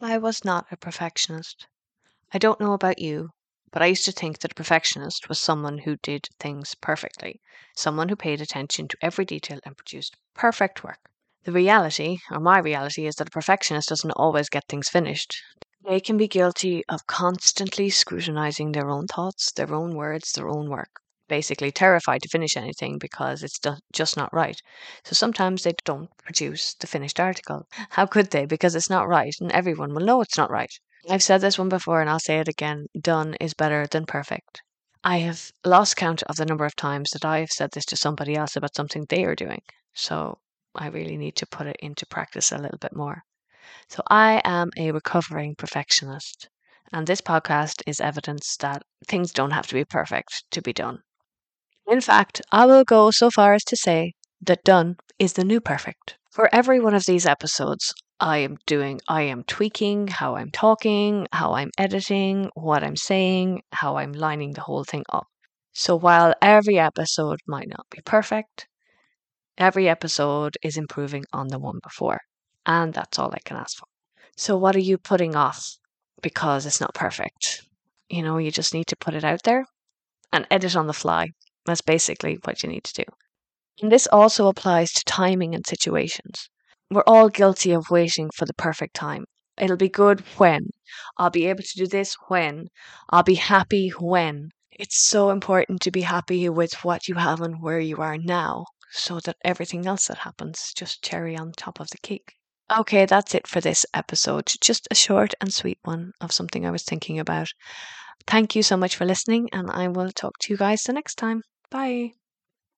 I was not a perfectionist. I don't know about you, but I used to think that a perfectionist was someone who did things perfectly, someone who paid attention to every detail and produced perfect work. The reality, or my reality, is that a perfectionist doesn't always get things finished. They can be guilty of constantly scrutinizing their own thoughts, their own words, their own work. Basically, terrified to finish anything because it's just not right. So sometimes they don't produce the finished article. How could they? Because it's not right, and everyone will know it's not right. I've said this one before and I'll say it again done is better than perfect. I have lost count of the number of times that I have said this to somebody else about something they are doing. So I really need to put it into practice a little bit more. So I am a recovering perfectionist. And this podcast is evidence that things don't have to be perfect to be done. In fact, I will go so far as to say that done is the new perfect. For every one of these episodes, I am doing, I am tweaking how I'm talking, how I'm editing, what I'm saying, how I'm lining the whole thing up. So while every episode might not be perfect, every episode is improving on the one before. And that's all I can ask for. So what are you putting off because it's not perfect? You know, you just need to put it out there and edit on the fly. That's basically what you need to do. And this also applies to timing and situations. We're all guilty of waiting for the perfect time. It'll be good when. I'll be able to do this when. I'll be happy when. It's so important to be happy with what you have and where you are now so that everything else that happens just cherry on top of the cake. Okay, that's it for this episode. Just a short and sweet one of something I was thinking about. Thank you so much for listening, and I will talk to you guys the next time. Bye.